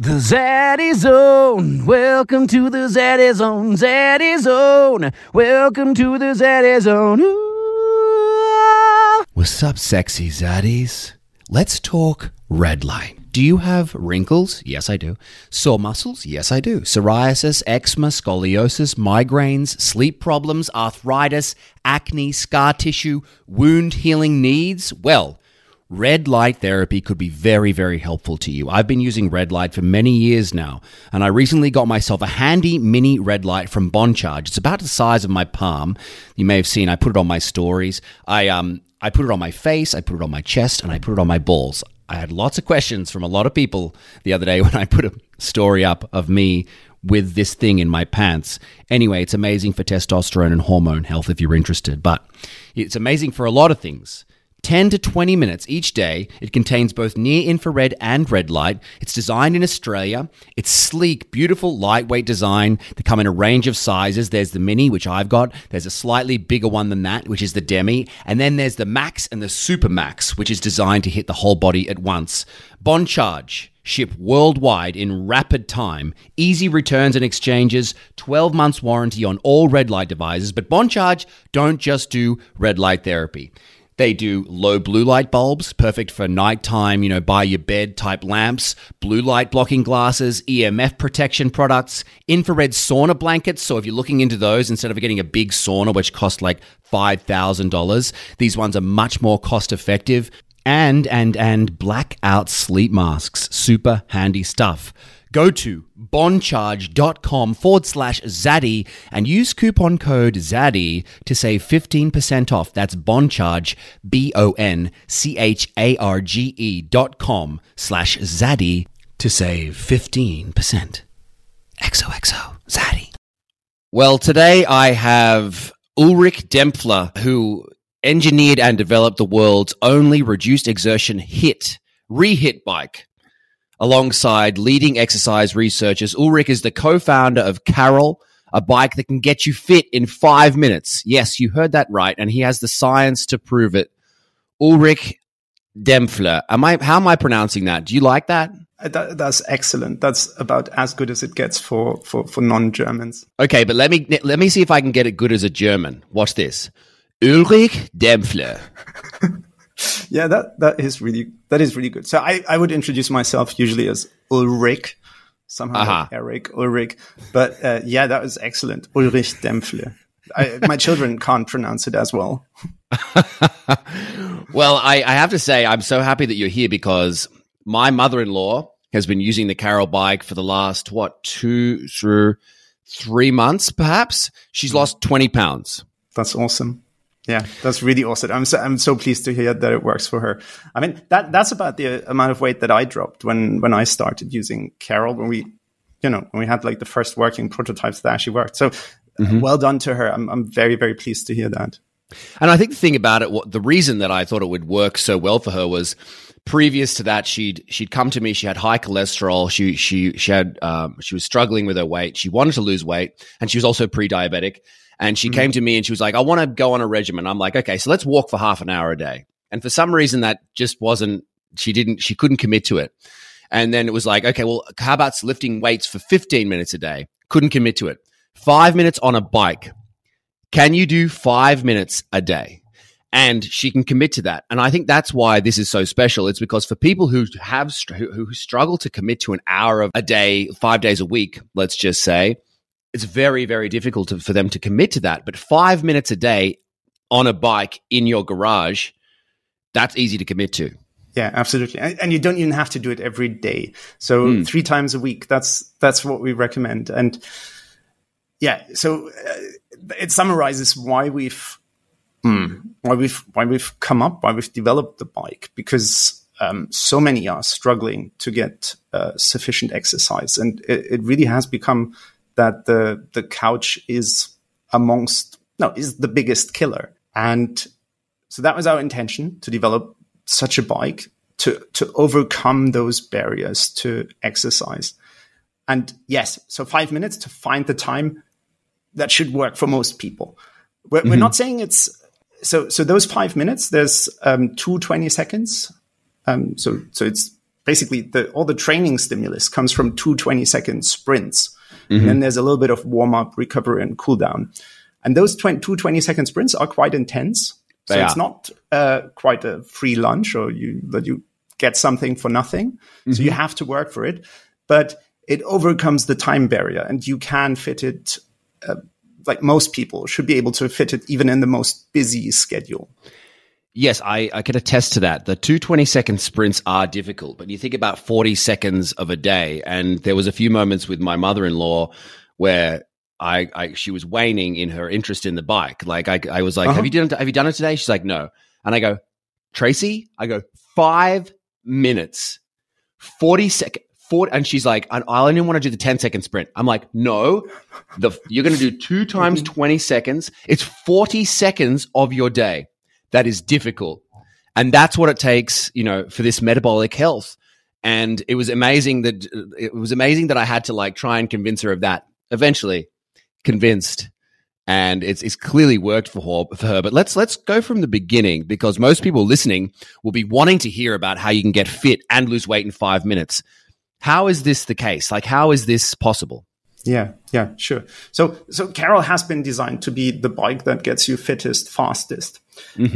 The Zaddy Zone. Welcome to the Zaddy Zone. Zaddy Zone. Welcome to the Zaddy Zone. Ooh. What's up, sexy zaddies? Let's talk red light. Do you have wrinkles? Yes, I do. Sore muscles? Yes, I do. Psoriasis, eczema, scoliosis, migraines, sleep problems, arthritis, acne, scar tissue, wound healing needs? Well, red light therapy could be very, very helpful to you. I've been using red light for many years now, and I recently got myself a handy mini red light from Boncharge. It's about the size of my palm. You may have seen I put it on my stories. I um I put it on my face, I put it on my chest, and I put it on my balls. I had lots of questions from a lot of people the other day when I put a story up of me with this thing in my pants. Anyway, it's amazing for testosterone and hormone health if you're interested, but it's amazing for a lot of things. 10 to 20 minutes each day. It contains both near infrared and red light. It's designed in Australia. It's sleek, beautiful, lightweight design. They come in a range of sizes. There's the mini, which I've got. There's a slightly bigger one than that, which is the demi. And then there's the max and the super max, which is designed to hit the whole body at once. Boncharge. Ship worldwide in rapid time. Easy returns and exchanges. 12 months warranty on all red light devices. But Boncharge don't just do red light therapy. They do low blue light bulbs, perfect for nighttime, you know, by your bed type lamps, blue light blocking glasses, EMF protection products, infrared sauna blankets. So if you're looking into those, instead of getting a big sauna, which cost like $5,000, these ones are much more cost effective. And, and, and blackout sleep masks. Super handy stuff. Go to boncharge.com forward slash Zaddy and use coupon code Zaddy to save 15% off. That's bondcharge, B O N C H A R G E dot com slash Zaddy to save 15%. XOXO Zaddy. Well, today I have Ulrich Dempfle, who engineered and developed the world's only reduced exertion hit, rehit bike alongside leading exercise researchers. Ulrich is the co-founder of Carol, a bike that can get you fit in five minutes. Yes, you heard that right, and he has the science to prove it. Ulrich Dempfle. Am I? How am I pronouncing that? Do you like that? Uh, That, that's excellent. That's about as good as it gets for, for, for non-Germans. Okay, but let me let me see if I can get it good as a German. Watch this. Ulrich Dempfle. Yeah, that, that is really that is really good. So I, I would introduce myself usually as Ulrich, somehow Aha. like Eric Ulrich. But uh, yeah, that was excellent. Ulrich Dempfle. I, my children can't pronounce it as well. well, I, I have to say, I'm so happy that you're here because my mother in law has been using the Carol bike for the last, what, two through three months, perhaps. She's lost 20 pounds. That's awesome. Yeah, that's really awesome. I'm so, I'm so pleased to hear that it works for her. I mean, that that's about the amount of weight that I dropped when when I started using Carol when we, you know, when we had like the first working prototypes that actually worked. So, uh, well done to her. I'm I'm very very pleased to hear that. And I think the thing about it, what, the reason that I thought it would work so well for her was previous to that, she'd she'd come to me. She had high cholesterol. She she she had um, she was struggling with her weight. She wanted to lose weight, and she was also pre-diabetic. And she mm-hmm. came to me and she was like, "I want to go on a regimen." I'm like, "Okay, so let's walk for half an hour a day." And for some reason, that just wasn't. She didn't. She couldn't commit to it. And then it was like, okay, well, how about lifting weights for 15 minutes a day? Couldn't commit to it. Five minutes on a bike. Can you do five minutes a day? And she can commit to that. And I think that's why this is so special. It's because for people who have, who, who struggle to commit to an hour of a day, five days a week, let's just say, it's very, very difficult to, for them to commit to that. But five minutes a day on a bike in your garage, that's easy to commit to. Yeah, absolutely. And, you don't even have to do it every day. So three times a week. That's that's what we recommend. And yeah, so uh, it summarizes why we've why we've why we've come up, why we've developed the bike because um, so many are struggling to get uh, sufficient exercise, and it, it really has become that the the couch is amongst no is the biggest killer, and so that was our intention to develop such a bike to to overcome those barriers to exercise. And yes, so five minutes to find the time that should work for most people. We're, we're not saying it's so. So those five minutes, there's um, two 20 seconds. Um, so so it's basically the, all the training stimulus comes from two 20 second sprints. And then there's a little bit of warm up, recovery, and cool down. And those 20, two 20 second sprints are quite intense. So They it's are. not uh, quite a free lunch or you that you get something for nothing. So you have to work for it, but it overcomes the time barrier, and you can fit it. Uh, like most people should be able to fit it even in the most busy schedule. Yes, I, I can attest to that. The two 20 second sprints are difficult, but you think about 40 seconds of a day. And there was a few moments with my mother in law where I, I, she was waning in her interest in the bike. Like I, I was like, Uh-huh. have you done it? Have you done it today? She's like, no. And I go, Tracy, I go, five minutes, 40 second, 40, and she's like, I I only want to do the 10 second sprint. I'm like, no, the, you're going to do two times 20 seconds. It's 40 seconds of your day that is difficult. And that's what it takes, you know, for this metabolic health. And it was amazing that uh, it was amazing that I had to like try and convince her of that. Eventually, convinced, and it's it's clearly worked for her. For her. But let's let's go from the beginning because most people listening will be wanting to hear about how you can get fit and lose weight in five minutes. How is this the case? Like, how is this possible? Yeah, yeah, sure. So, so Carol has been designed to be the bike that gets you fittest, fastest,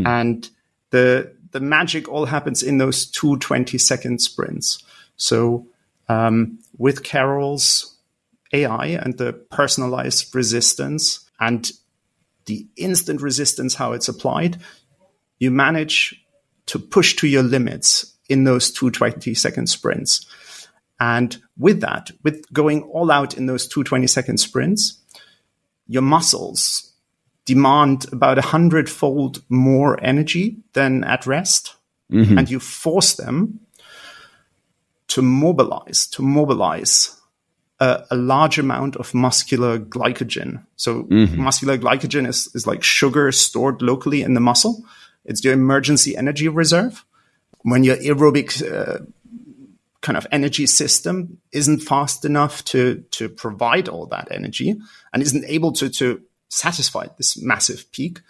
and the the magic all happens in those two 20 second sprints. So, um, with Carol's AI and the personalized resistance and the instant resistance, how it's applied, you manage to push to your limits in those two 20 second sprints. And with that, with going all out in those two 20 second sprints, your muscles demand about a hundredfold more energy than at rest. And you force them to mobilize, to mobilize a, a large amount of muscular glycogen. So muscular glycogen is, is like sugar stored locally in the muscle. It's your emergency energy reserve. When your aerobic uh, kind of energy system isn't fast enough to to provide all that energy and isn't able to to satisfy this massive peak,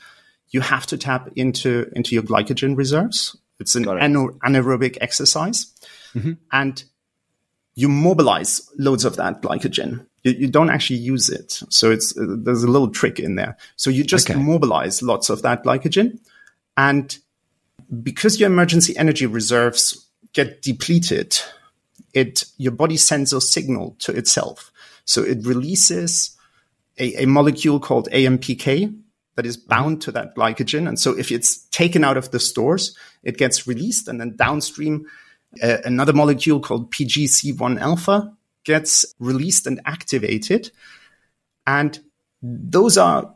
you have to tap into into your glycogen reserves. It's an it. ana- anaerobic exercise, and you mobilize loads of that glycogen. You, you don't actually use it, so it's uh, there's a little trick in there. So you just Okay. mobilize lots of that glycogen, and because your emergency energy reserves get depleted, it your body sends a signal to itself. So it releases a, a molecule called AMPK that is bound to that glycogen. And so if it's taken out of the stores, it gets released, and then downstream, uh, another molecule called PGC1 alpha gets released and activated. And those are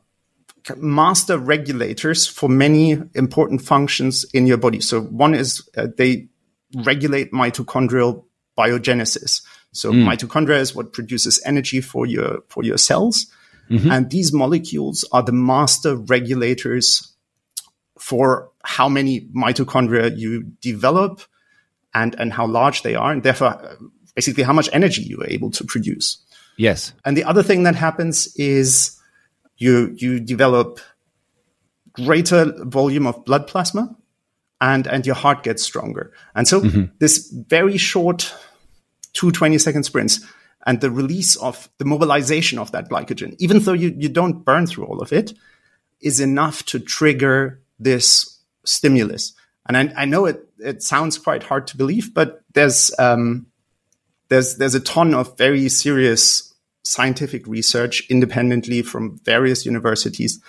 master regulators for many important functions in your body. So one is uh, they regulate mitochondrial biogenesis. So mitochondria is what produces energy for your for your cells, Mm-hmm. and these molecules are the master regulators for how many mitochondria you develop and and how large they are, and therefore basically how much energy you are able to produce. Yes. And the other thing that happens is you you develop greater volume of blood plasma and and your heart gets stronger. And so mm-hmm. this very short two 20 second sprints and the release of the mobilization of that glycogen, even though you, you don't burn through all of it, is enough to trigger this stimulus. And I, I know it, it sounds quite hard to believe, but there's, um, there's, there's a ton of very serious scientific research independently from various universities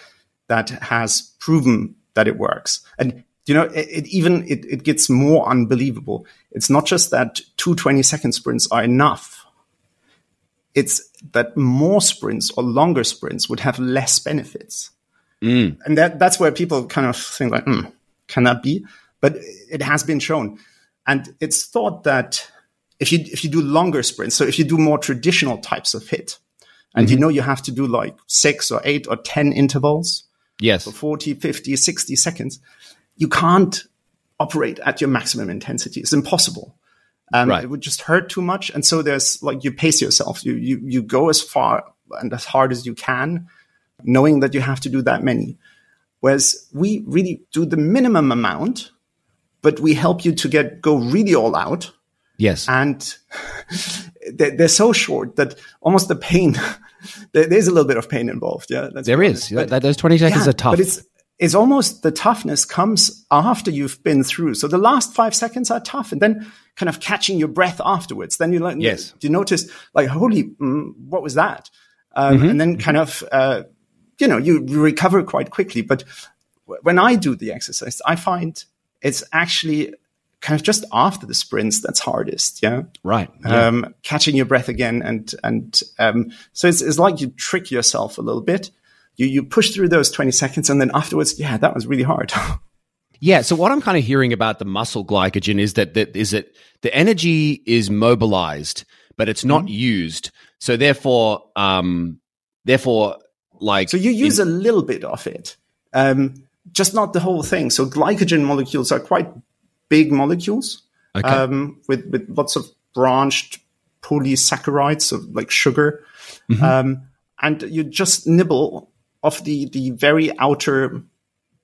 that has proven that it works. And you know, it, it even it, it gets more unbelievable. It's not just that two 20 second sprints are enough. It's that more sprints or longer sprints would have less benefits. And that, that's where people kind of think like, hmm, can that be? But it has been shown. And it's thought that if you, if you do longer sprints, so if you do more traditional types of hit, and you know you have to do like six or eight or 10 intervals, Yes. 40, 50, 60 seconds, you can't operate at your maximum intensity. It's impossible. Um, Right. It would just hurt too much. And so there's like you pace yourself. You, you, you go as far and as hard as you can, knowing that you have to do that many. Whereas we really do the minimum amount, but we help you to get, go really all out Yes. and they're, they're so short that almost the pain there- there's a little bit of pain involved yeah there is. But- That- those 20 seconds yeah, are tough. but it's it's almost the toughness comes after you've been through so the last five seconds are tough and then kind of catching your breath afterwards then you like Yes. you notice like holy mm, what was that um, Mm-hmm. and then kind of uh, you know you you recover quite quickly but w- when i do the exercise i find it's actually kind of just after the sprints that's hardest yeah right. Yeah. um, catching your breath again, and and um, so it's, it's like you trick yourself a little bit. You you push through those twenty seconds, and then afterwards, yeah, that was really hard. Yeah. So what I'm kind of hearing about the muscle glycogen is that that is that the energy is mobilized, but it's not used. So therefore, um, therefore, like so you use a little bit of it, um, just not the whole thing. So glycogen molecules are quite big molecules Okay. um, with with lots of branched polysaccharides, so like sugar, um, and you just nibble off the the very outer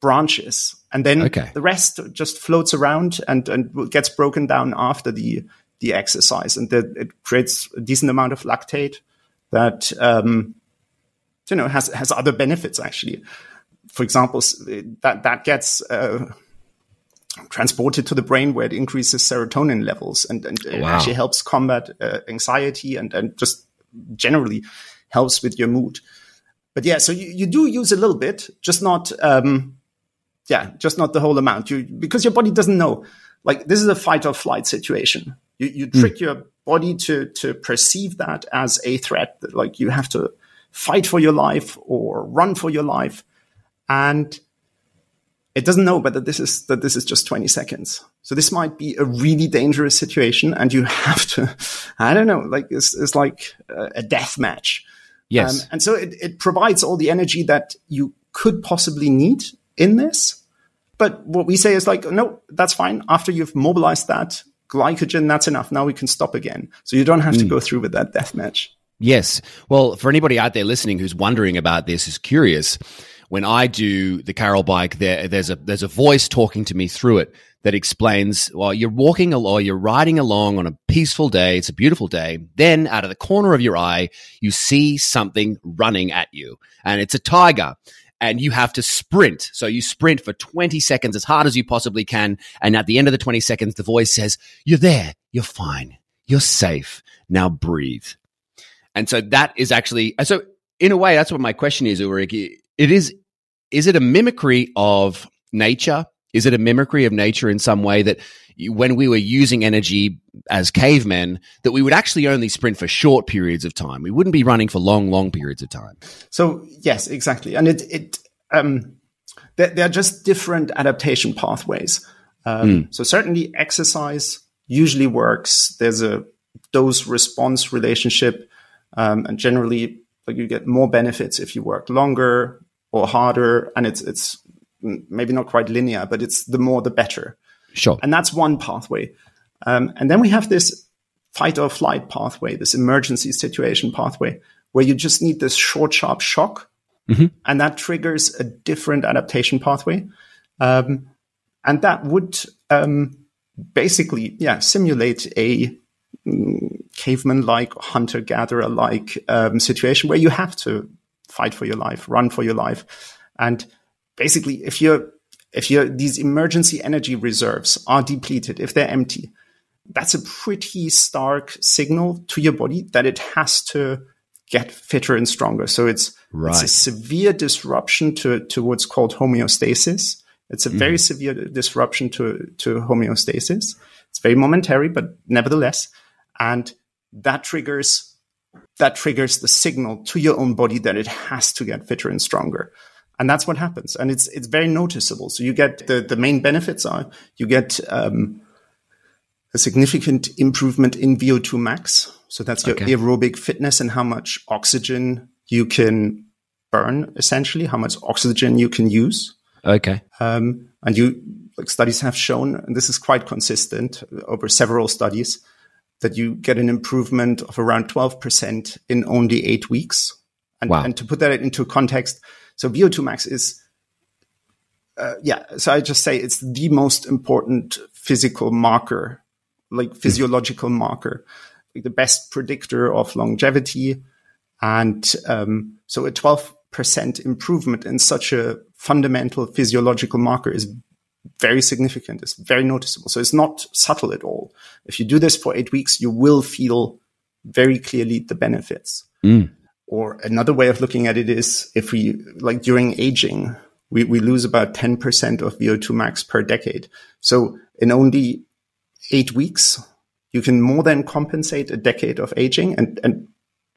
branches, and then Okay. the rest just floats around and and gets broken down after the the exercise, and it creates a decent amount of lactate that um, you know has has other benefits actually. For example, that that gets uh, transported to the brain where it increases serotonin levels and, and it Wow. actually helps combat uh, anxiety and, and just generally helps with your mood. But yeah, so you, you do use a little bit, just not, um, yeah, just not the whole amount. You because your body doesn't know. Like this is a fight or flight situation. You you trick your body to to perceive that as a threat. That like you have to fight for your life or run for your life, and it doesn't know whether this is that this is just 20 seconds so this might be a really dangerous situation and you have to i don't know like it's, it's like a death match yes. um, and so it, it provides all the energy that you could possibly need in this. But what we say is like no that's fine. After you've mobilized that glycogen that's enough. Now we can stop again. So you don't have to go through with that death match. Yes. Well, for anybody out there listening who's wondering about this, is curious, when I do the Carol bike, there there's a there's a voice talking to me through it that explains, well, you're walking along, you're riding along on a peaceful day, it's a beautiful day. Then out of the corner of your eye, you see something running at you, and it's a tiger. And you have to sprint. So you sprint for 20 seconds as hard as you possibly can. And at the end of the 20 seconds, the voice says, You're there. You're fine. You're safe. Now breathe. And so that is actually so in a way that's what my question is, Ulrich. It is is it a mimicry of nature? Is it a mimicry of nature in some way that when we were using energy as cavemen, that we would actually only sprint for short periods of time? We wouldn't be running for long, long periods of time. So yes, exactly, and it it um, they're, they're just different adaptation pathways. Um, So certainly, exercise usually works. There's a dose response relationship, um, and generally, like you get more benefits if you work longer or harder, and it's it's mm, maybe not quite linear, but it's the more the better. Sure. And that's one pathway. Um, and then we have this fight or flight pathway, this emergency situation pathway, where you just need this short, sharp shock. And that triggers a different adaptation pathway. Um, and that would um, basically, yeah, simulate a caveman like, hunter gatherer like um, situation where you have to fight for your life, run for your life. And basically, if you're if you're, these emergency energy reserves are depleted, if they're empty, that's a pretty stark signal to your body that it has to get fitter and stronger. So it's, it's a severe disruption to, to what's called homeostasis. It's a mm-hmm. very severe disruption to, to homeostasis. It's very momentary, but nevertheless. And that triggers, that triggers the signal to your own body that it has to get fitter and stronger. And that's what happens. And it's, it's very noticeable. So you get the, the main benefits are you get, um, a significant improvement in VO2 max. So that's your Okay. aerobic fitness and how much oxygen you can burn, essentially, how much oxygen you can use. Okay. Um, and you, like studies have shown, and this is quite consistent over several studies, that you get an improvement of around 12% in only eight weeks. And, Wow. and to put that into context, so VO2 max is, uh, yeah, so I just say it's the most important physical marker like physiological marker, like the best predictor of longevity. And um, so a 12% improvement in such a fundamental physiological marker is very significant. It's very noticeable. So it's not subtle at all. If you do this for eight weeks, you will feel very clearly the benefits. Mm. Or another way of looking at it is if we, like during aging, we, we lose about 10% of VO2 max per decade. So in only eight weeks, you can more than compensate a decade of aging and, and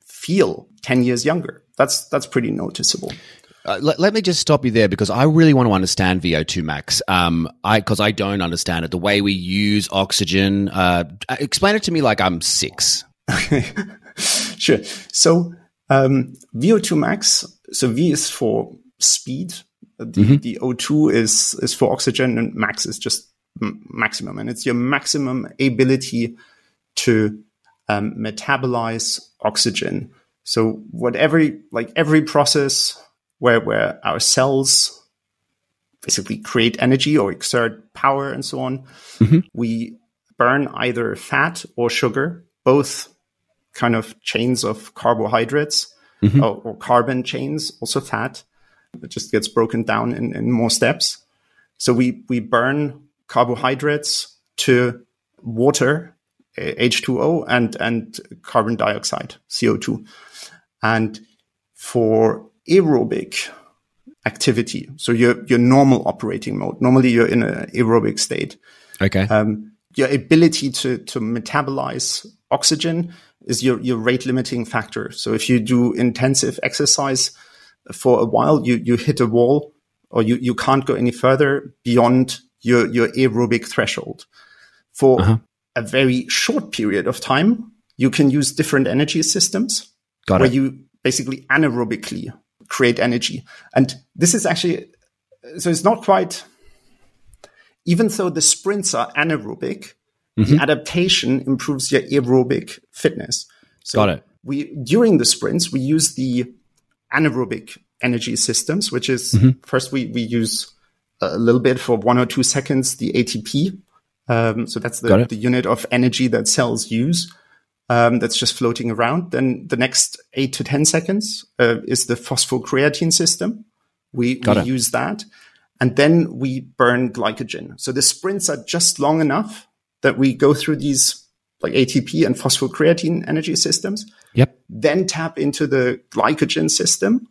feel 10 years younger. That's, that's pretty noticeable. Uh, let, let, me just stop you there because I really want to understand VO2 max. Um, I because I don't understand it. The way we use oxygen. Uh, explain it to me like I'm six. sure. So um, VO2 max. So V is for speed. The, mm-hmm. the O2 is is for oxygen, and max is just m- maximum, and it's your maximum ability to um, metabolize oxygen. So whatever, like every process where where our cells basically create energy or exert power and so on, mm-hmm. we burn either fat or sugar, both kind of chains of carbohydrates mm-hmm. or, or, carbon chains, also fat. It just gets broken down in, in more steps. So we we burn carbohydrates to water, H2O, and and carbon dioxide, CO2. And for aerobic activity, so your your normal operating mode, normally you're in an aerobic state. Okay. Um, your ability to to metabolize oxygen is your your rate limiting factor. So if you do intensive exercise for a while, you you hit a wall, or you you can't go any further beyond your your aerobic threshold. For uh-huh. a very short period of time, you can use different energy systems Got where it. you basically anaerobically create energy. And this is actually, so it's not quite, even though the sprints are anaerobic, mm-hmm. the adaptation improves your aerobic fitness. So Got it. We, during the sprints, we use the anaerobic energy systems, which is mm-hmm. first we, we use a little bit for one or two seconds, the ATP. Um, so that's the, the unit of energy that cells use um, that's just floating around. Then the next eight to 10 seconds uh, is the phosphocreatine system. We, we use that. And then we burn glycogen. So the sprints are just long enough that we go through these like ATP and phosphocreatine energy systems. Yep. Then tap into the glycogen system,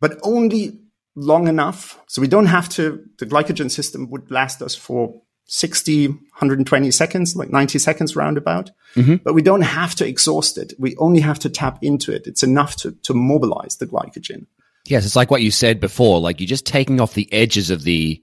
but only long enough. So we don't have to, the glycogen system would last us for 60, 120 seconds, like 90 seconds roundabout. Mm-hmm. But we don't have to exhaust it. We only have to tap into it. It's enough to, to mobilize the glycogen. Yes, it's like what you said before. Like you're just taking off the edges of the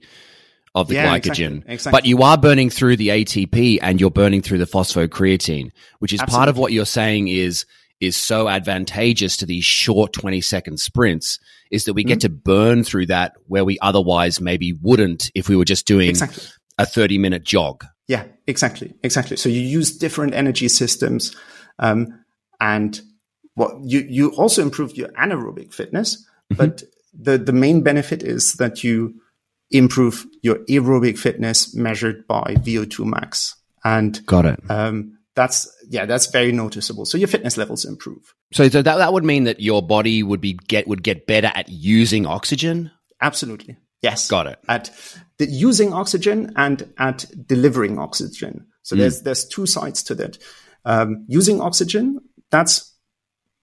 of the yeah, glycogen, exactly, exactly. but you are burning through the ATP and you're burning through the phosphocreatine, which is Absolutely. part of what you're saying is is so advantageous to these short 20 second sprints is that we mm-hmm. get to burn through that where we otherwise maybe wouldn't if we were just doing exactly a 30 minute jog. Yeah, exactly. Exactly. So you use different energy systems. Um, and what you, you also improve your anaerobic fitness, mm-hmm. but the, the main benefit is that you improve your aerobic fitness measured by VO2 max. And got it. Um, that's yeah, that's very noticeable. So your fitness levels improve. So, so that that would mean that your body would be get would get better at using oxygen. Absolutely. Yes. Got it. At the, using oxygen and at delivering oxygen. So mm. there's, there's two sides to that. Um, using oxygen, that's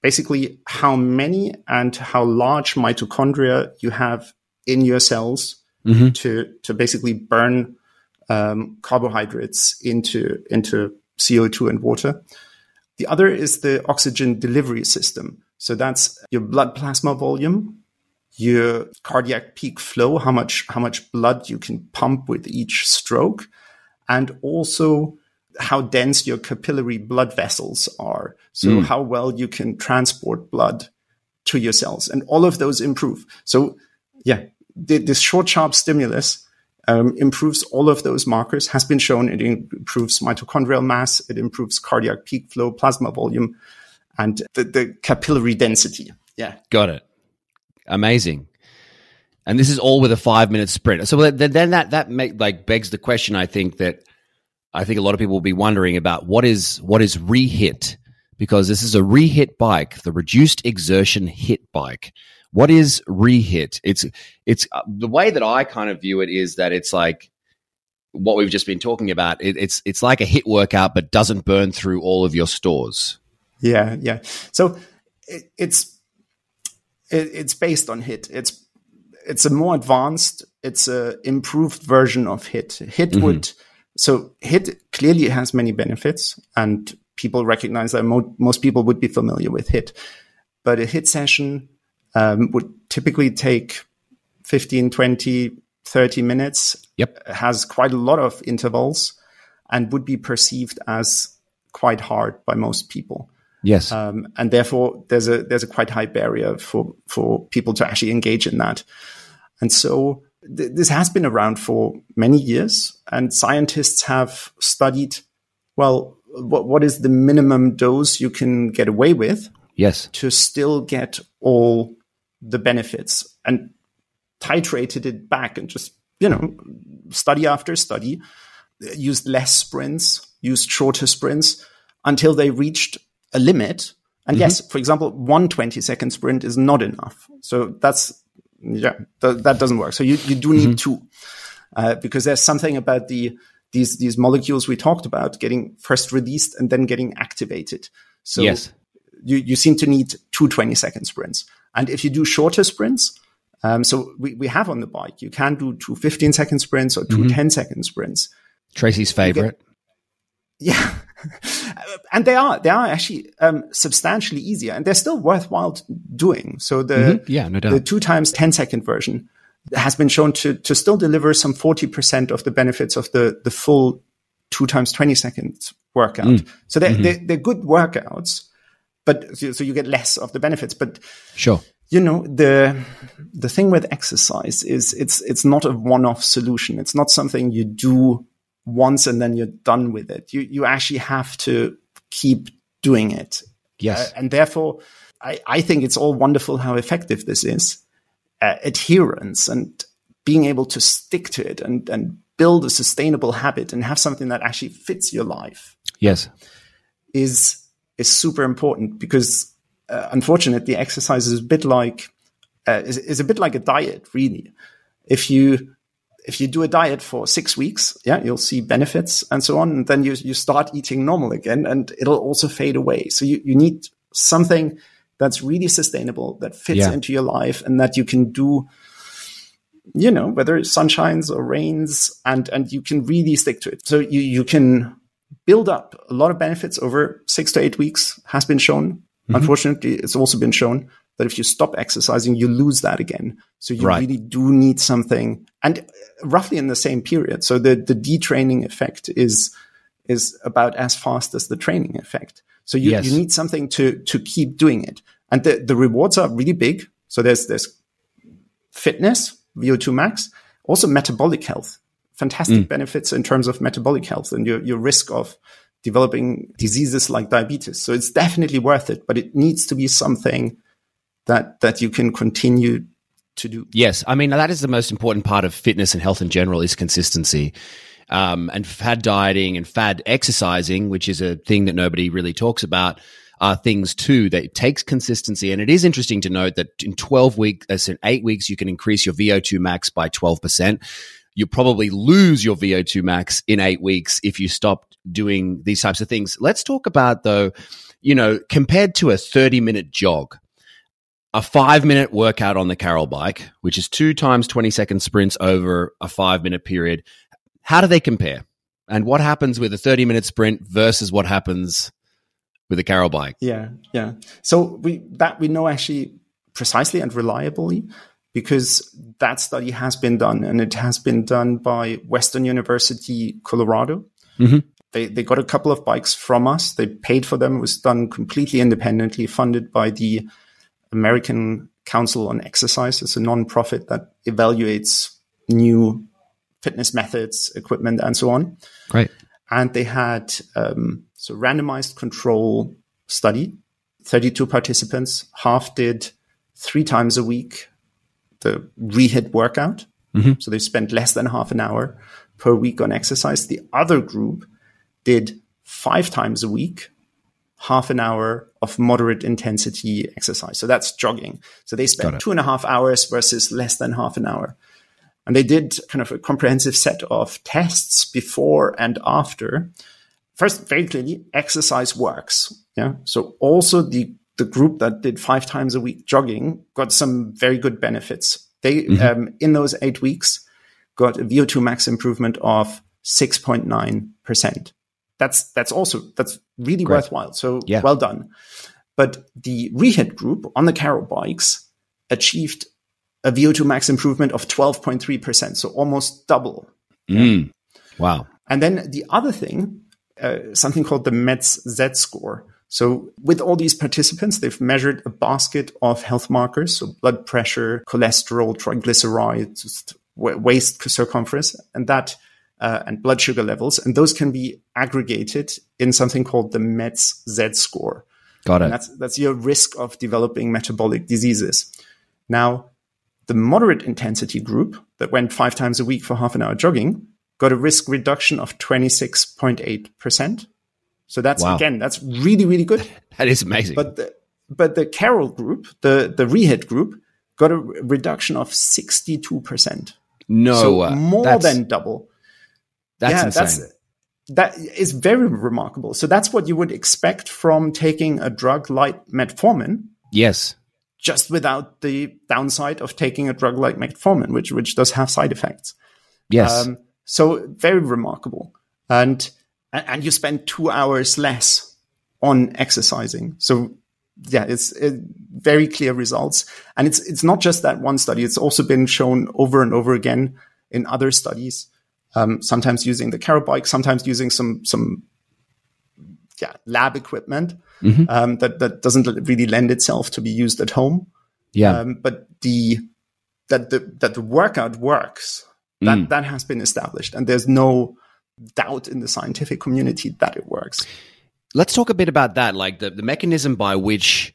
basically how many and how large mitochondria you have in your cells mm-hmm. to, to basically burn, um, carbohydrates into, into CO2 and water. The other is the oxygen delivery system. So that's your blood plasma volume your cardiac peak flow, how much, how much blood you can pump with each stroke, and also how dense your capillary blood vessels are. So mm. how well you can transport blood to your cells and all of those improve. So yeah, the, this short, sharp stimulus um, improves all of those markers, has been shown it improves mitochondrial mass, it improves cardiac peak flow, plasma volume, and the, the capillary density. Yeah. Got it. Amazing. And this is all with a five minute sprint. So then, that that make, like begs the question. I think that I think a lot of people will be wondering about what is what is rehit because this is a rehit bike, the reduced exertion hit bike. What is rehit? It's it's uh, the way that I kind of view it is that it's like what we've just been talking about. It, it's it's like a hit workout, but doesn't burn through all of your stores. Yeah, yeah. So it, it's it, it's based on hit. It's it's a more advanced, it's a improved version of hit. Hit mm-hmm. would so hit clearly has many benefits, and people recognize that mo- most people would be familiar with hit. But a hit session um, would typically take 15, 20, 30 minutes. Yep. Has quite a lot of intervals and would be perceived as quite hard by most people. Yes. Um, and therefore there's a there's a quite high barrier for for people to actually engage in that. And so th- this has been around for many years and scientists have studied well what what is the minimum dose you can get away with yes to still get all the benefits and titrated it back and just, you know, study after study, used less sprints, used shorter sprints until they reached a limit. And mm-hmm. yes, for example, one 20 second sprint is not enough. So that's, yeah, th- that doesn't work. So you, you do need mm-hmm. two, uh, because there's something about the, these, these molecules we talked about getting first released and then getting activated. So yes. you, you seem to need two 20 second sprints. And if you do shorter sprints, um, so we, we have on the bike, you can do two 15 second sprints or 2 mm-hmm. 10 second sprints. Tracy's favorite. Get, yeah. and they are, they are actually um, substantially easier and they're still worthwhile doing. So the, mm-hmm. yeah, no doubt. the two times 10 second version has been shown to, to still deliver some 40% of the benefits of the, the full two times 20 seconds workout. Mm. So they're, mm-hmm. they're, they're good workouts but so you get less of the benefits. But sure, you know the the thing with exercise is it's it's not a one-off solution. It's not something you do once and then you're done with it. You you actually have to keep doing it. Yes, uh, and therefore, I I think it's all wonderful how effective this is. Uh, adherence and being able to stick to it and and build a sustainable habit and have something that actually fits your life. Yes, is is super important because uh, unfortunately exercise is a bit like uh, is, is a bit like a diet really if you if you do a diet for six weeks, yeah, you'll see benefits and so on. And then you, you start eating normal again and it'll also fade away. So you, you need something that's really sustainable, that fits yeah. into your life and that you can do, you know, whether it sunshines or rains and, and you can really stick to it. So you, you can build up a lot of benefits over six to eight weeks has been shown. Mm-hmm. Unfortunately, it's also been shown that if you stop exercising, you lose that again. So you right. really do need something and roughly in the same period. So the, the detraining effect is, is about as fast as the training effect. So you, yes. you need something to, to keep doing it. And the, the rewards are really big. So there's, there's fitness, VO2 max, also metabolic health fantastic mm. benefits in terms of metabolic health and your, your risk of developing diseases like diabetes. So it's definitely worth it, but it needs to be something that, that you can continue to do. Yes. I mean, that is the most important part of fitness and health in general is consistency. Um, and fad dieting and fad exercising, which is a thing that nobody really talks about, are things too that takes consistency. And it is interesting to note that in 12 weeks, as in eight weeks, you can increase your VO2 max by 12% you probably lose your VO2 max in eight weeks if you stop doing these types of things. Let's talk about though, you know, compared to a 30 minute jog, a five minute workout on the Carol bike, which is two times 20 second sprints over a five minute period. How do they compare? And what happens with a 30 minute sprint versus what happens with a Carol bike? Yeah, yeah. So we that we know actually precisely and reliably because that study has been done and it has been done by Western University, Colorado. Mm-hmm. They, they got a couple of bikes from us. They paid for them. It was done completely independently, funded by the American Council on Exercise. It's a nonprofit that evaluates new fitness methods, equipment, and so on. Right. And they had um, so randomized control study. Thirty-two participants. Half did three times a week the rehit workout. Mm-hmm. So they spent less than half an hour per week on exercise. The other group did five times a week, half an hour of moderate intensity exercise. So that's jogging. So they spent two and a half hours versus less than half an hour. And they did kind of a comprehensive set of tests before and after. First, very clearly, exercise works. Yeah. So also the, the group that did five times a week jogging got some very good benefits. They, mm-hmm. um, in those eight weeks, got a VO2 max improvement of 6.9%. That's, that's also, that's really Great. worthwhile. So yeah. well done. But the Rehit group on the Carol bikes achieved a VO2 max improvement of 12.3%, so almost double. Mm. Wow. And then the other thing, uh, something called the METS Z score. So with all these participants, they've measured a basket of health markers, so blood pressure, cholesterol, triglycerides, waist circumference, and that uh, and blood sugar levels, and those can be aggregated in something called the METS Z score. Got it. And that's that's your risk of developing metabolic diseases. Now, the moderate intensity group that went five times a week for half an hour jogging got a risk reduction of 26.8%. So that's wow. again, that's really, really good. that is amazing. But the, but the Carol group, the, the Rehit group, got a reduction of 62%. No, so uh, more than double. That's yeah, insane. That's, that is very remarkable. So that's what you would expect from taking a drug like metformin. Yes just without the downside of taking a drug like metformin, which which does have side effects. Yes. Um, so very remarkable, and and you spend two hours less on exercising. So yeah, it's it, very clear results, and it's it's not just that one study. It's also been shown over and over again in other studies. Um, sometimes using the Carol bike, sometimes using some some yeah lab equipment mm-hmm. um, that that doesn't really lend itself to be used at home. Yeah, um, but the that the that the workout works that mm. that has been established, and there's no doubt in the scientific community that it works. Let's talk a bit about that, like the, the mechanism by which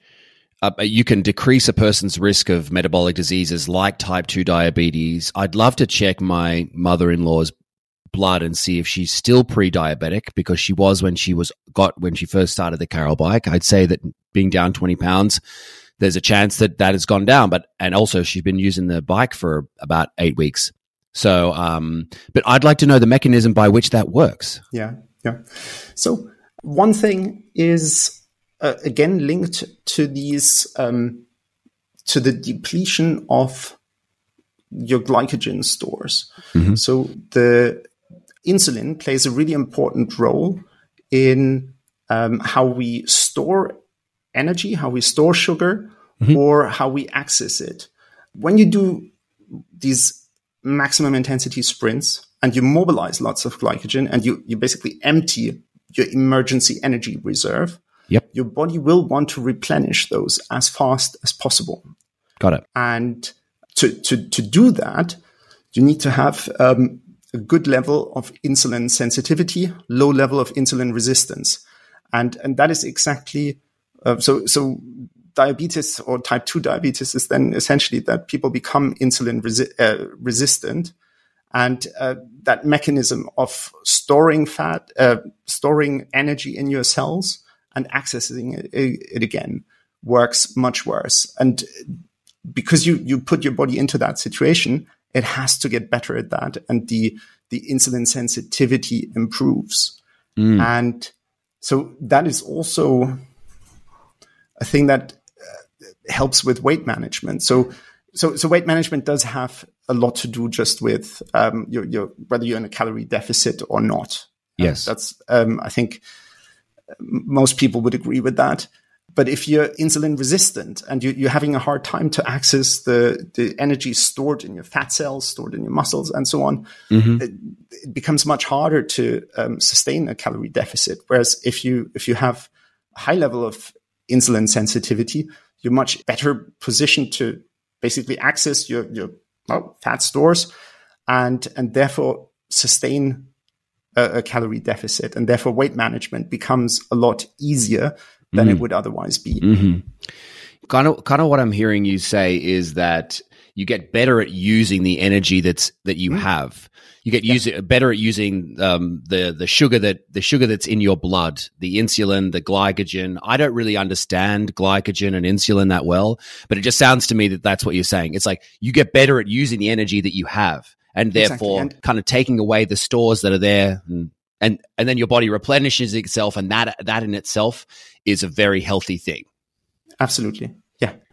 uh, you can decrease a person's risk of metabolic diseases like type 2 diabetes. I'd love to check my mother in law's blood and see if she's still pre-diabetic because she was when she was got when she first started the Carol bike. I'd say that being down 20 pounds, there's a chance that that has gone down. But and also she's been using the bike for about eight weeks. So, um, but I'd like to know the mechanism by which that works. Yeah, yeah. So one thing is uh, again linked to these um, to the depletion of your glycogen stores. Mm-hmm. So the insulin plays a really important role in um, how we store energy, how we store sugar, mm-hmm. or how we access it. When you do these maximum intensity sprints and you mobilize lots of glycogen and you, you basically empty your emergency energy reserve, yep. your body will want to replenish those as fast as possible. Got it. And to, to, to do that, you need to have um, a good level of insulin sensitivity, low level of insulin resistance. And, and that is exactly, uh, so, so diabetes or type 2 diabetes is then essentially that people become insulin resi- uh, resistant. And uh, that mechanism of storing fat, uh, storing energy in your cells and accessing it, it, again works much worse. And because you, you put your body into that situation, it has to get better at that. And the, the insulin sensitivity improves. Mm. And so that is also a thing that helps with weight management. So, so, so weight management does have a lot to do just with um, your, your, whether you're in a calorie deficit or not. Yes, that's um, I think most people would agree with that. But if you're insulin resistant and you, are having a hard time to access the, the energy stored in your fat cells, stored in your muscles, and so on, mm-hmm. it, it, becomes much harder to um, sustain a calorie deficit. Whereas if you if you have a high level of insulin sensitivity, you're much better positioned to basically access your your well, fat stores and and therefore sustain a, a calorie deficit, and therefore weight management becomes a lot easier than mm. it would otherwise be. Mm-hmm. Kind of, kind of what I'm hearing you say is that you get better at using the energy that's that you have. You get use better at using um, the the sugar that the sugar that's in your blood, the insulin, the glycogen. I don't really understand glycogen and insulin that well, but it just sounds to me that that's what you're saying. It's like you get better at using the energy that you have, and therefore And- kind of taking away the stores that are there, and and and then your body replenishes itself, and that that in itself is a very healthy thing. Absolutely.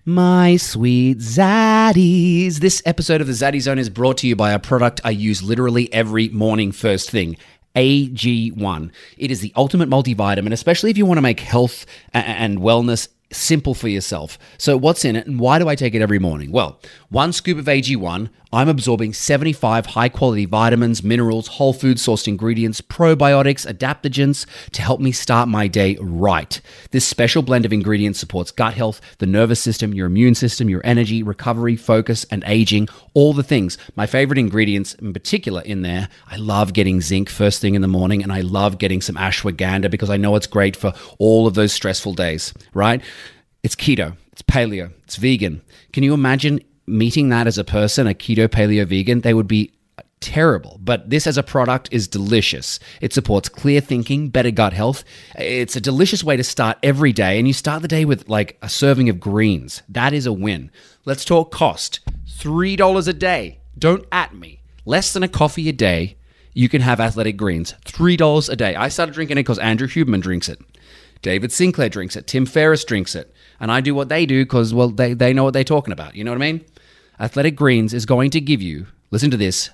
My sweet Zaddies. This episode of the Zaddy Zone is brought to you by a product I use literally every morning first thing. AG1. It is the ultimate multivitamin, especially if you want to make health and wellness simple for yourself. So, what's in it and why do I take it every morning? Well, one scoop of AG1, I'm absorbing 75 high quality vitamins, minerals, whole food sourced ingredients, probiotics, adaptogens to help me start my day right. This special blend of ingredients supports gut health, the nervous system, your immune system, your energy, recovery, focus, and aging, all the things. My favorite ingredients in particular in there, I love getting zinc first thing in the morning, and I love getting some ashwagandha because I know it's great for all of those stressful days, right? It's keto, it's paleo, it's vegan. Can you imagine meeting that as a person, a keto, paleo, vegan? They would be terrible. But this as a product is delicious. It supports clear thinking, better gut health. It's a delicious way to start every day. And you start the day with like a serving of greens. That is a win. Let's talk cost $3 a day. Don't at me. Less than a coffee a day. You can have athletic greens. $3 a day. I started drinking it because Andrew Huberman drinks it. David Sinclair drinks it. Tim Ferriss drinks it. And I do what they do because, well, they, they know what they're talking about. You know what I mean? Athletic Greens is going to give you, listen to this,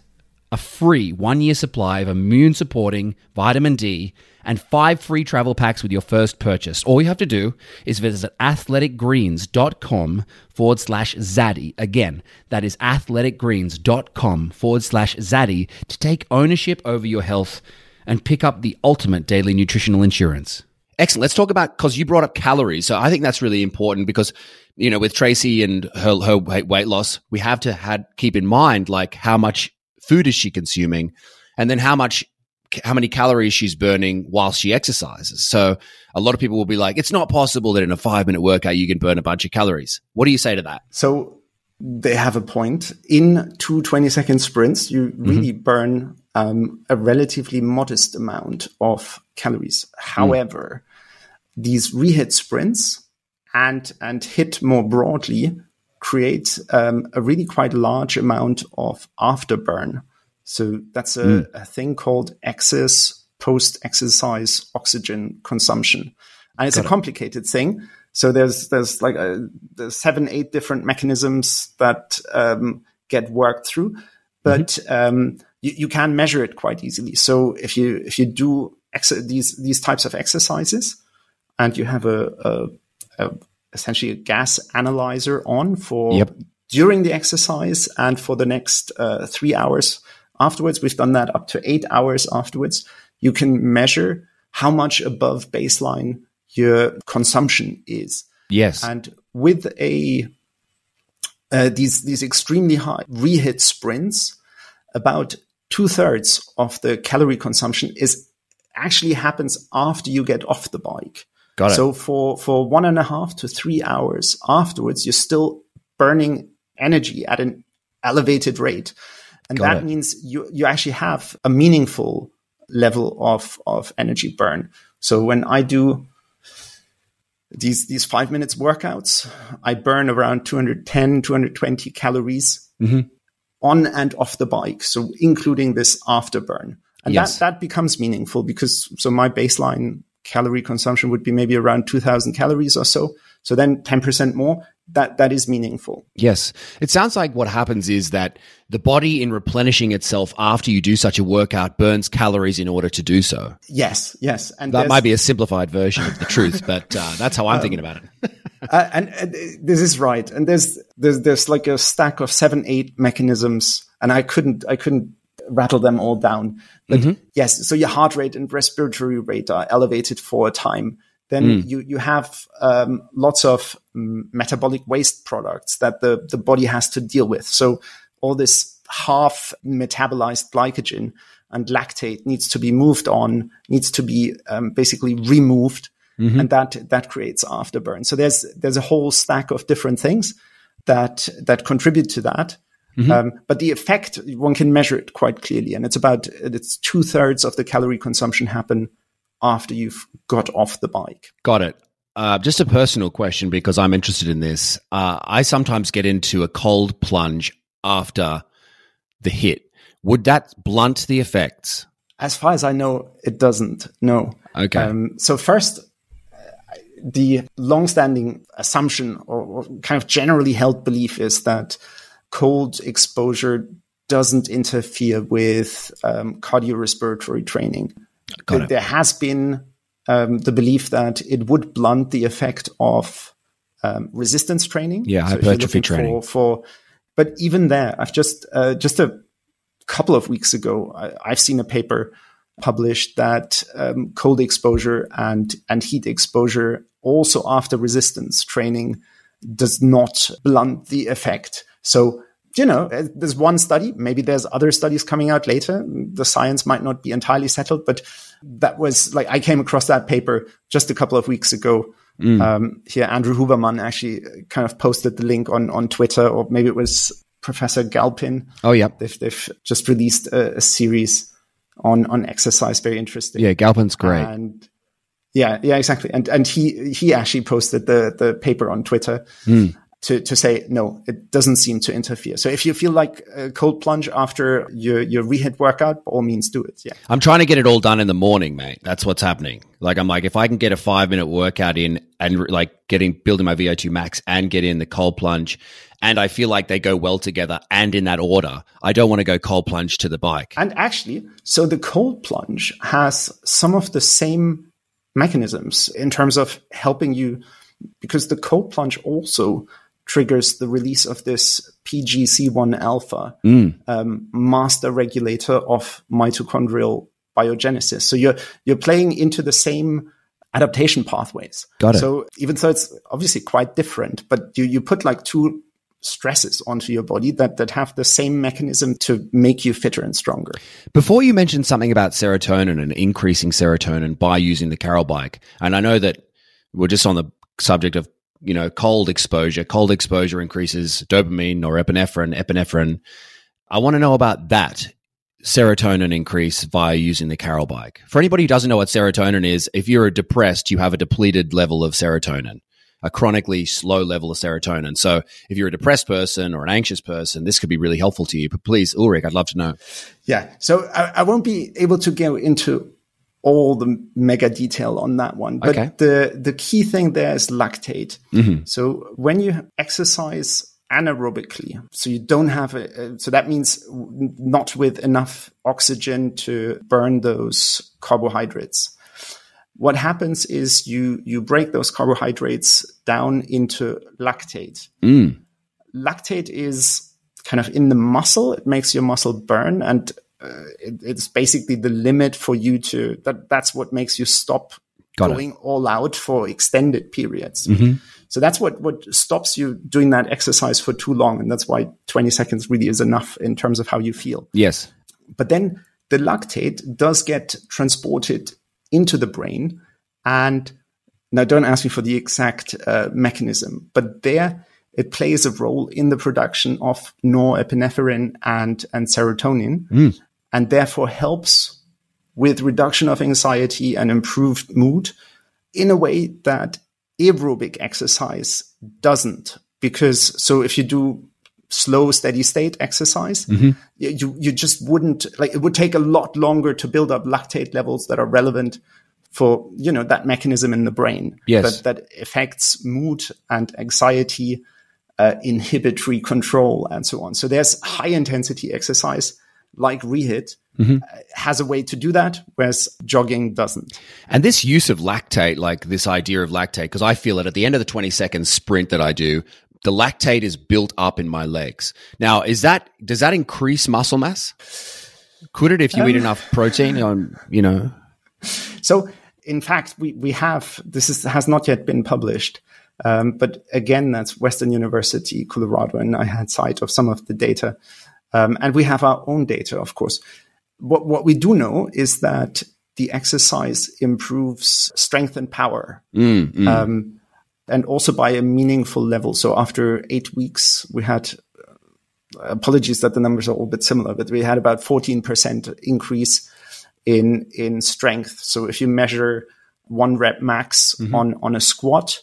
a free one year supply of immune supporting vitamin D and five free travel packs with your first purchase. All you have to do is visit athleticgreens.com forward slash zaddy. Again, that is athleticgreens.com forward slash zaddy to take ownership over your health and pick up the ultimate daily nutritional insurance. Excellent. Let's talk about because you brought up calories. So I think that's really important because you know with Tracy and her her weight weight loss, we have to had keep in mind like how much food is she consuming, and then how much how many calories she's burning while she exercises. So a lot of people will be like, it's not possible that in a five minute workout you can burn a bunch of calories. What do you say to that? So they have a point. In two 20 second sprints, you really mm-hmm. burn um, a relatively modest amount of calories. However, these rehit sprints and, and hit more broadly create um, a really quite large amount of afterburn. So that's a, a thing called excess post exercise oxygen consumption. And it's a complicated thing. So there's there's like a, there's seven eight different mechanisms that um, get worked through, but um, you, you can measure it quite easily. So if you if you do ex- these these types of exercises, and you have a, a, a essentially a gas analyzer on for Yep. during the exercise and for the next uh, three hours afterwards. We've done that up to eight hours afterwards. You can measure how much above baseline your consumption is. Yes. And with a uh, these these extremely high rehit sprints, about two thirds of the calorie consumption is actually happens after you get off the bike. Got it. So for for one and a half to three hours afterwards, you're still burning energy at an elevated rate, and Got that it. means you you actually have a meaningful level of of energy burn. So when I do these these five minutes workouts, I burn around 210, 220 calories Mm-hmm. On and off the bike. So including this afterburn. And Yes. that, that becomes meaningful because so my baseline calorie consumption would be maybe around 2000 calories or so. So then 10% more, that, that is meaningful. Yes. It sounds like what happens is that the body, in replenishing itself after you do such a workout, burns calories in order to do so. Yes, yes. And That might be a simplified version of the truth, but uh, that's how I'm thinking about it. uh, and, and this is right. And there's, there's, there's like a stack of seven, eight mechanisms and I couldn't, I couldn't rattle them all down. But yes, so your heart rate and respiratory rate are elevated for a time. Then you, you have um, lots of mm, metabolic waste products that the, the body has to deal with. So all this half metabolized glycogen and lactate needs to be moved on, needs to be um, basically removed. And that, that creates afterburn. So there's, there's a whole stack of different things. that that contribute to that. Um, but the effect one can measure it quite clearly, and it's about it's two thirds of the calorie consumption happen after you've got off the bike. Got it. Uh, just a personal question because I'm interested in this. Uh, I sometimes get into a cold plunge after the hit. Would that blunt the effects? As far as I know, it doesn't. No. Okay. Um, so first, uh, the long-standing assumption or, or kind of generally held belief is that cold exposure doesn't interfere with um, cardiorespiratory training. There-. Has been um, the belief that it would blunt the effect of um, resistance training. Yeah, you're hypertrophy training. For, for, but even there, I've just uh, just a couple of weeks ago, I, I've seen a paper published that um, cold exposure and and heat exposure also after resistance training does not blunt the effect. So you know, uh, there's one study. Maybe there's other studies coming out later. The science might not be entirely settled, but that was like I came across that paper just a couple of weeks ago. Um, here, Andrew Huberman actually kind of posted the link on on Twitter, or maybe it was Professor Galpin. Oh, yeah. They've they've just released a, a series on on exercise. Very interesting. Yeah, Galpin's great. And yeah, yeah, exactly. And and he he actually posted the the paper on Twitter Hmm. To to say no, it doesn't seem to interfere. So if you feel like a cold plunge after your your rehit workout, by all means do it. Yeah. I'm trying to get it all done in the morning, mate. That's what's happening. Like I'm like, if I can get a five minute workout in and like getting building my VO2 max and get in the cold plunge, and I feel like they go well together and in that order, I don't want to go cold plunge to the bike. And actually, so the cold plunge has some of the same mechanisms in terms of helping you, because the cold plunge also triggers the release of this PGC1 alpha, um, master regulator of mitochondrial biogenesis. So you're you're playing into the same adaptation pathways. Got it. So even though it's obviously quite different, but you you put like two stresses onto your body that that have the same mechanism to make you fitter and stronger. Before you mentioned something about serotonin and increasing serotonin by using the Carol bike, and I know that we're just on the subject of you know cold exposure. Cold exposure increases dopamine or epinephrine. Epinephrine. I want to know about that serotonin increase via using the Carol bike. For anybody who doesn't know what serotonin is, if you're depressed, you have a depleted level of serotonin. A chronically slow level of serotonin. So, if you're a depressed person or an anxious person, this could be really helpful to you. But please, Ulrich, I'd love to know. Yeah. So I, I won't be able to go into all the mega detail on that one, but Okay. the the key thing there is lactate. Mm-hmm. So when you exercise anaerobically, so you don't have a, so that means not with enough oxygen to burn those carbohydrates. What happens is you you break those carbohydrates down into lactate mm. lactate is kind of in the muscle. It makes your muscle burn, and uh, it, it's basically the limit for you to. That that's what makes you stop Got it. going all out for extended periods. So that's what what stops you doing that exercise for too long, and that's why 20 seconds really is enough in terms of how you feel. Yes. But then the lactate does get transported into the brain. And now don't ask me for the exact uh, mechanism, but there it plays a role in the production of norepinephrine and, and serotonin and therefore helps with reduction of anxiety and improved mood in a way that aerobic exercise doesn't. Because so if you do slow, steady state exercise, y- you, you just wouldn't like it would take a lot longer to build up lactate levels that are relevant for, you know, that mechanism in the brain Yes. that, that affects mood and anxiety, uh, inhibitory control and so on. So there's high intensity exercise like rehit uh, has a way to do that, whereas jogging doesn't. And this use of lactate, like this idea of lactate, because I feel it at the end of the 20 second sprint that I do, the lactate is built up in my legs. Now, is that, does that increase muscle mass? Could it if you eat enough protein on, you know? So, in fact, we, we have this is, has not yet been published, um, but again, that's Western University, Colorado, and I had sight of some of the data, um, and we have our own data, of course. What what we do know is that the exercise improves strength and power, um, and also by a meaningful level. So after eight weeks, we had uh, apologies that the numbers are all a bit similar, but we had about 14% increase in, in strength. So if you measure one rep max on, on a squat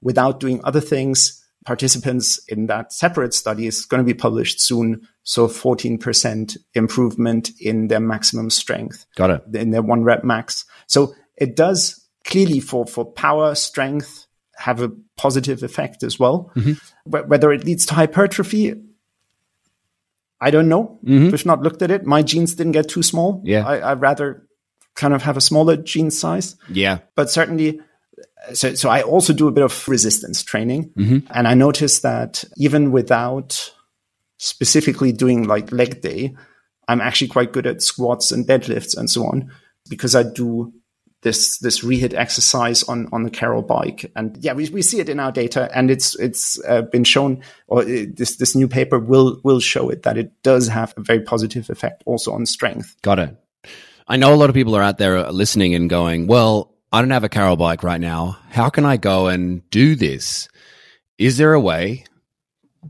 without doing other things, participants in that separate study is going to be published soon. So 14% improvement in their maximum strength Got it. in their one rep max. So it does clearly for, for power, strength, have a positive effect as well. Mm-hmm. Wh- Whether it leads to hypertrophy, I don't know. Mm-hmm. We've not looked at it. My jeans didn't get too small. Yeah. I, I'd rather kind of have a smaller gene size Yeah. but certainly so so I also do a bit of resistance training. And I noticed that even without specifically doing like leg day I'm actually quite good at squats and deadlifts and so on because I do this this rehit exercise on on the Carol bike. And yeah we, we see it in our data and it's it's uh, been shown or uh, this this new paper will will show it that it does have a very positive effect also on strength. Got it. I know a lot of people are out there listening and going, well, I don't have a Carol bike right now. How can I go and do this? Is there a way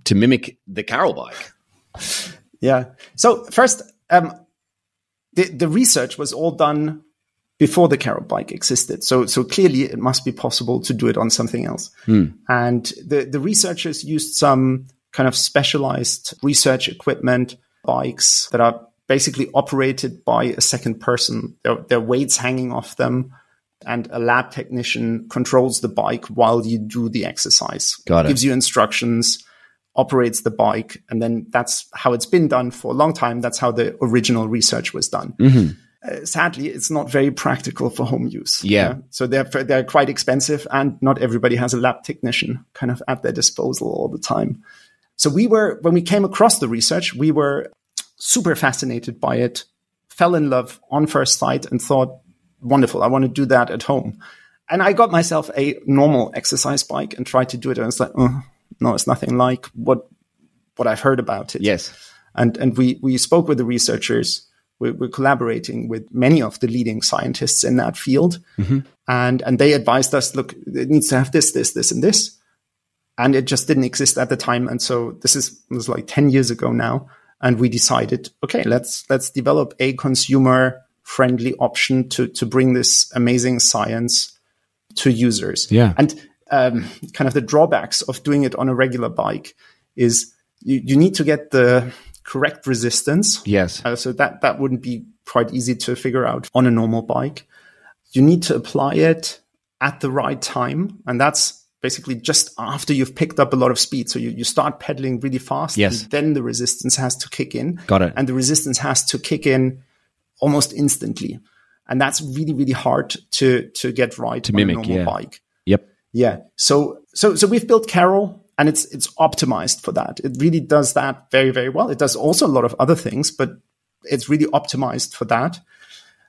to mimic the Carol bike? Yeah. So first, um, the the research was all done before the Carol bike existed. So so clearly it must be possible to do it on something else. And the the researchers used some kind of specialized research equipment bikes that are basically operated by a second person. There are weights hanging off them. And a lab technician controls the bike while you do the exercise. Got it. Gives you instructions, operates the bike, and then that's how it's been done for a long time. That's how the original research was done. Uh, sadly, it's not very practical for home use. Yeah. So they're they're quite expensive, and not everybody has a lab technician kind of at their disposal all the time. So we were when we came across the research, we were super fascinated by it, fell in love on first sight, and thought, wonderful, I want to do that at home. And I got myself a normal exercise bike and tried to do it, and it's like, oh, no, it's nothing like what what I've heard about it Yes. and and we we spoke with the researchers. We're, we're collaborating with many of the leading scientists in that field, mm-hmm. and and they advised us, look, it needs to have this, this, this, and this, and it just didn't exist at the time. And so this is was like ten years ago now, and we decided, okay, let's let's develop a consumer friendly option to to bring this amazing science to users. Yeah. And um, kind of the drawbacks of doing it on a regular bike is you, you need to get the correct resistance. Yes. Uh, so that, that wouldn't be quite easy to figure out on a normal bike. You need to apply it at the right time. And that's basically just after you've picked up a lot of speed. So you, you start pedaling really fast. Yes. And then the resistance has to kick in. Got it. And the resistance has to kick in almost instantly. And that's really, really hard to, to get right to on mimic, a normal yeah. bike. Yep. Yeah. So so so we've built Carol and it's it's optimized for that. It really does that very, very well. It does also a lot of other things, but it's really optimized for that.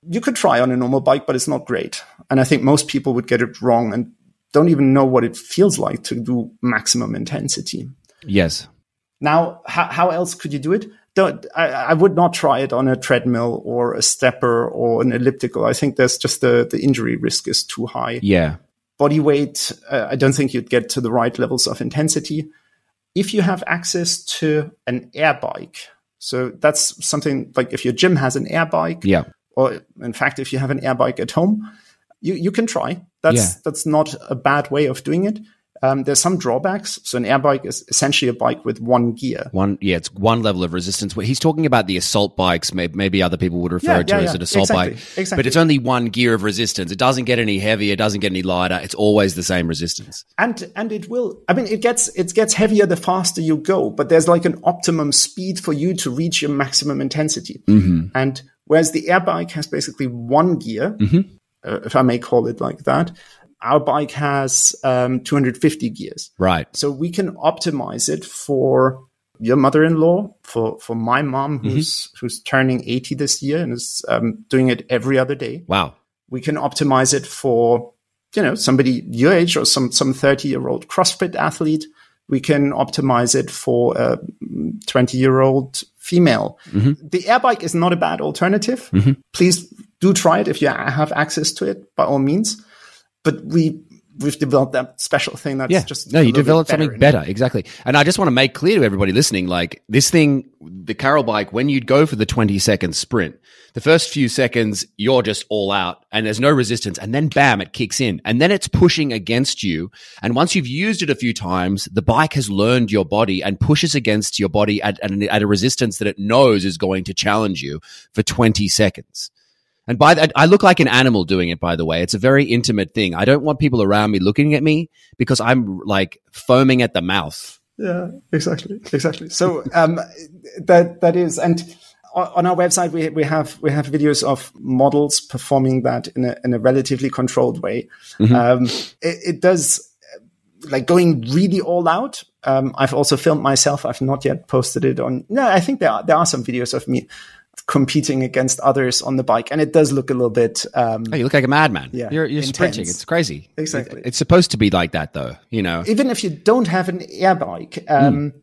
You could try on a normal bike, but it's not great. And I think most people would get it wrong and don't even know what it feels like to do maximum intensity. Yes. Now, how, how else could you do it? Don't, I, I would not try it on a treadmill or a stepper or an elliptical. I think there's just the, the injury risk is too high Yeah. body weight, uh, I don't think you'd get to the right levels of intensity. If you have access to an air bike, so that's something like if your gym has an air bike, Yeah. or in fact, if you have an air bike at home, you, you can try. That's Yeah. that's not a bad way of doing it. Um, there's some drawbacks. So an air bike is essentially a bike with one gear. One, yeah, it's one level of resistance. He's talking about the assault bikes. Maybe, maybe other people would refer Yeah, to yeah, it as yeah. an assault Exactly, bike. exactly. But it's only one gear of resistance. It doesn't get any heavier. It doesn't get any lighter. It's always the same resistance. and and it will i mean it gets it gets heavier the faster you go but there's like an optimum speed for you to reach your maximum intensity and whereas the air bike has basically one gear uh, if i may call it like that our bike has um, 250 gears. Right. so we can optimize it for your mother-in-law for for my mom who's who's turning 80 this year and is um, doing it every other day. Wow. we can optimize it for you know somebody your age or some some 30 year old crossfit athlete. We can optimize it for a 20 year old female the air bike is not a bad alternative. Please do try it if you have access to it by all means but we we've developed that special thing that's yeah. just no, you developed something in it. better. Exactly. And I just want to make clear to everybody listening, like this thing, the Carol bike, when you'd go for the 20 second sprint, the first few seconds, you're just all out and there's no resistance. And then bam, it kicks in and then it's pushing against you. And once you've used it a few times, the bike has learned your body and pushes against your body at, at, an- at a resistance that it knows is going to challenge you for 20 seconds. And by that, I look like an animal doing it, by the way. It's a very intimate thing. I don't want people around me looking at me because I'm like foaming at the mouth. Yeah, exactly, exactly. So um, that that is, and on our website we we have we have videos of models performing that in a in a relatively controlled way. Um, it, it does like going really all out. Um, I've also filmed myself. I've not yet posted it on. No, I think there are there are some videos of me competing against others on the bike, and it does look a little bit. Um, Oh, you look like a madman. Yeah, You're, you're sprinting. It's crazy. Exactly. It's supposed to be like that, though. You know. even if you don't have an air bike, um,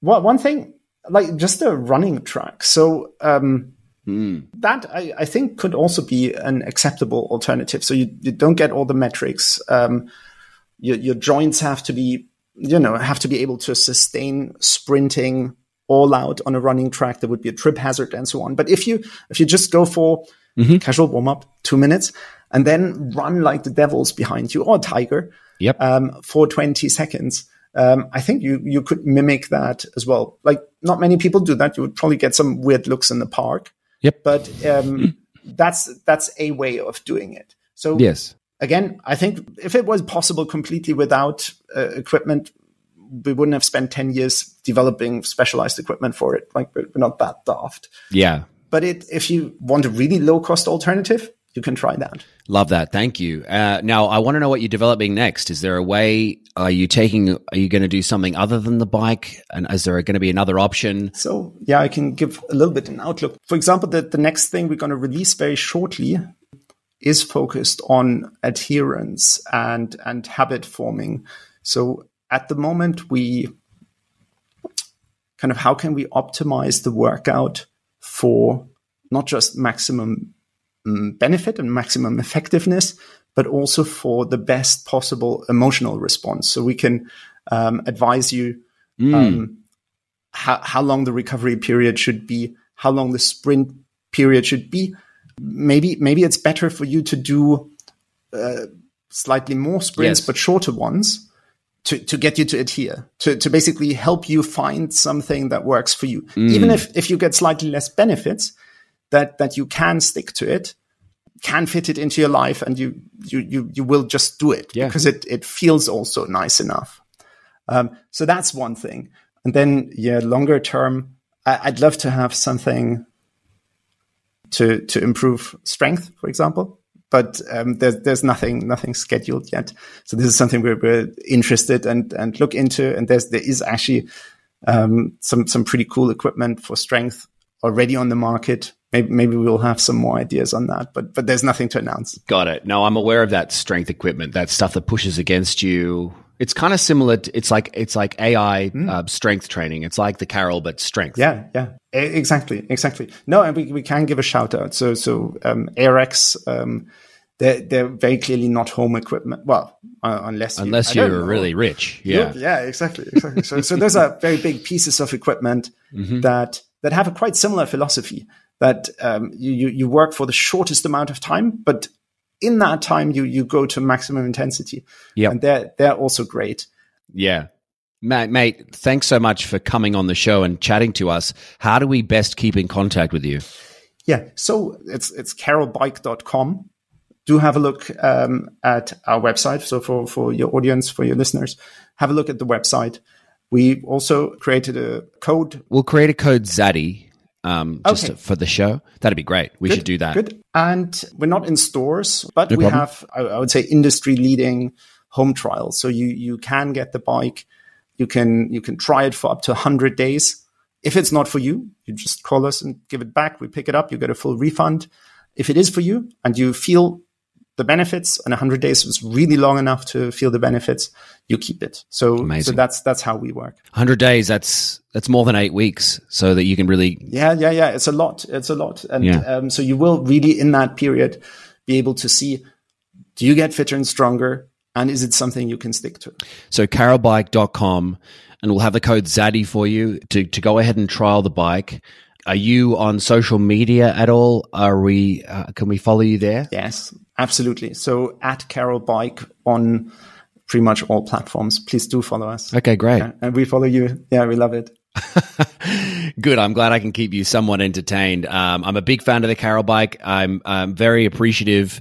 one one thing like just a running track. So um, that I, I think could also be an acceptable alternative. So you, you don't get all the metrics. Um, your, your joints have to be, you know, have to be able to sustain sprinting all out on a running track. There would be a trip hazard and so on. But if you if you just go for casual warm up, two minutes, and then run like the devils behind you or a tiger, Yep. um, for 20 seconds. Um, I think you you could mimic that as well. Like not many people do that. You would probably get some weird looks in the park, yep. but um, that's that's a way of doing it. So yes. again, I think if it was possible completely without uh, equipment, we wouldn't have spent 10 years developing specialized equipment for it. Like we're we're not that daft. Yeah. But it, if you want a really low cost alternative, you can try that. Love that. Thank you. Uh, now, I want to know what you're developing next. Is there a way? Are you taking? Are you going to do something other than the bike? And is there going to be another option? So yeah, I can give a little bit an outlook. For example, the, the next thing we're going to release very shortly is focused on adherence and and habit forming. So at the moment, we kind of how can we optimize the workout for not just maximum mm, benefit and maximum effectiveness, but also for the best possible emotional response. So we can um, advise you um, how, how long the recovery period should be, how long the sprint period should be. Maybe maybe it's better for you to do uh, slightly more sprints Yes. but shorter ones to, to get you to adhere to, to basically help you find something that works for you. Even if if you get slightly less benefits that that you can stick to it can fit it into your life and you you you, you will just do it Yeah. because it it feels also nice enough. Um, so that's one thing. And then yeah longer term I, i'd love to have something to to improve strength for example but um, there's there's nothing nothing scheduled yet so this is something we're, we're interested and and look into and there's there is actually um, some some pretty cool equipment for strength already on the market maybe maybe we'll have some more ideas on that but but there's nothing to announce Got it. No, I'm aware of that strength equipment, that stuff that pushes against you. It's kind of similar. To, it's like it's like AI uh, strength training. It's like the Carol, but strength. Yeah, yeah, exactly, exactly. No, and we, we can give a shout out. So so um, AirX, um, they're they're very clearly not home equipment. Well, uh, unless you, unless you're know. really rich. Yeah. yeah, exactly, exactly. so so those are very big pieces of equipment Mm-hmm. that that have a quite similar philosophy. That um, you you work for the shortest amount of time, but in that time you you go to maximum intensity. Yeah, and they're they're also great. Yeah. Mate, mate, thanks so much for coming on the show and chatting to us. How do we best keep in contact with you? Yeah, so it's it's carolbike.com. Do have a look um, at our website. So for for your audience, for your listeners, have a look at the website. We also created a code. We'll create a code ZADDY um, just Okay. for the show. That'd be great. We should do that. Good. And we're not in stores, but we problem. have, I, I would say, industry leading home trials. So you you can get the bike. You can you can try it for up to 100 days. If it's not for you, you just call us and give it back. We pick it up. You get a full refund. If it is for you and you feel the benefits and 100 days was really long enough to feel the benefits, you keep it. So, Amazing. so that's that's how we work. 100 days, that's that's more than eight weeks. So that you can really. Yeah, yeah, yeah. It's a lot. It's a lot. And Yeah. um, so you will really in that period be able to see do you get fitter and stronger And is it something you can stick to? So carolbike.com and we'll have the code ZADDY for you to, to go ahead and trial the bike. Are you on social media at all? Are we, uh, can we follow you there? Yes, absolutely. So at Carol Bike on pretty much all platforms. Please do follow us. Okay, great. Yeah, and we follow you. Yeah, we love it. Good. I'm glad I can keep you somewhat entertained. Um, I'm a big fan of the Carol bike. I'm, I'm very appreciative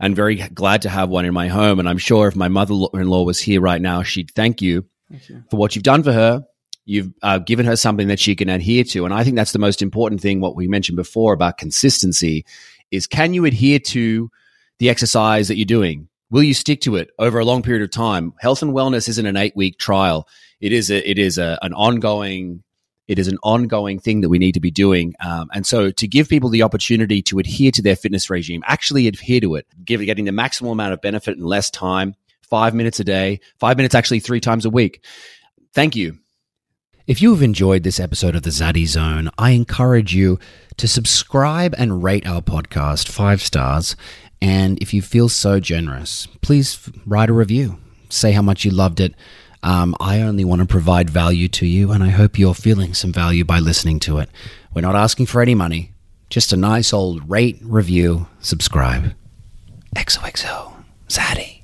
and very glad to have one in my home. And I'm sure if my mother in law was here right now, she'd thank you, thank you. for what you've done for her. You've uh, given her something that she can adhere to. And I think that's the most important thing, what we mentioned before about consistency is can you adhere to the exercise that you're doing? Will you stick to it over a long period of time? Health and wellness isn't an eight week trial. It is a, it is a, an ongoing, it is an ongoing thing that we need to be doing. Um, and so to give people the opportunity to adhere to their fitness regime, actually adhere to it, give, getting the maximum amount of benefit in less time, five minutes a day, five minutes actually three times a week. Thank you. If you have enjoyed this episode of the Zaddy Zone, I encourage you to subscribe and rate our podcast five stars and if you feel so generous, please write a review. Say how much you loved it. Um, I only want to provide value to you, and I hope you're feeling some value by listening to it. We're not asking for any money, just a nice old rate, review, subscribe. XOXO, Zaddy.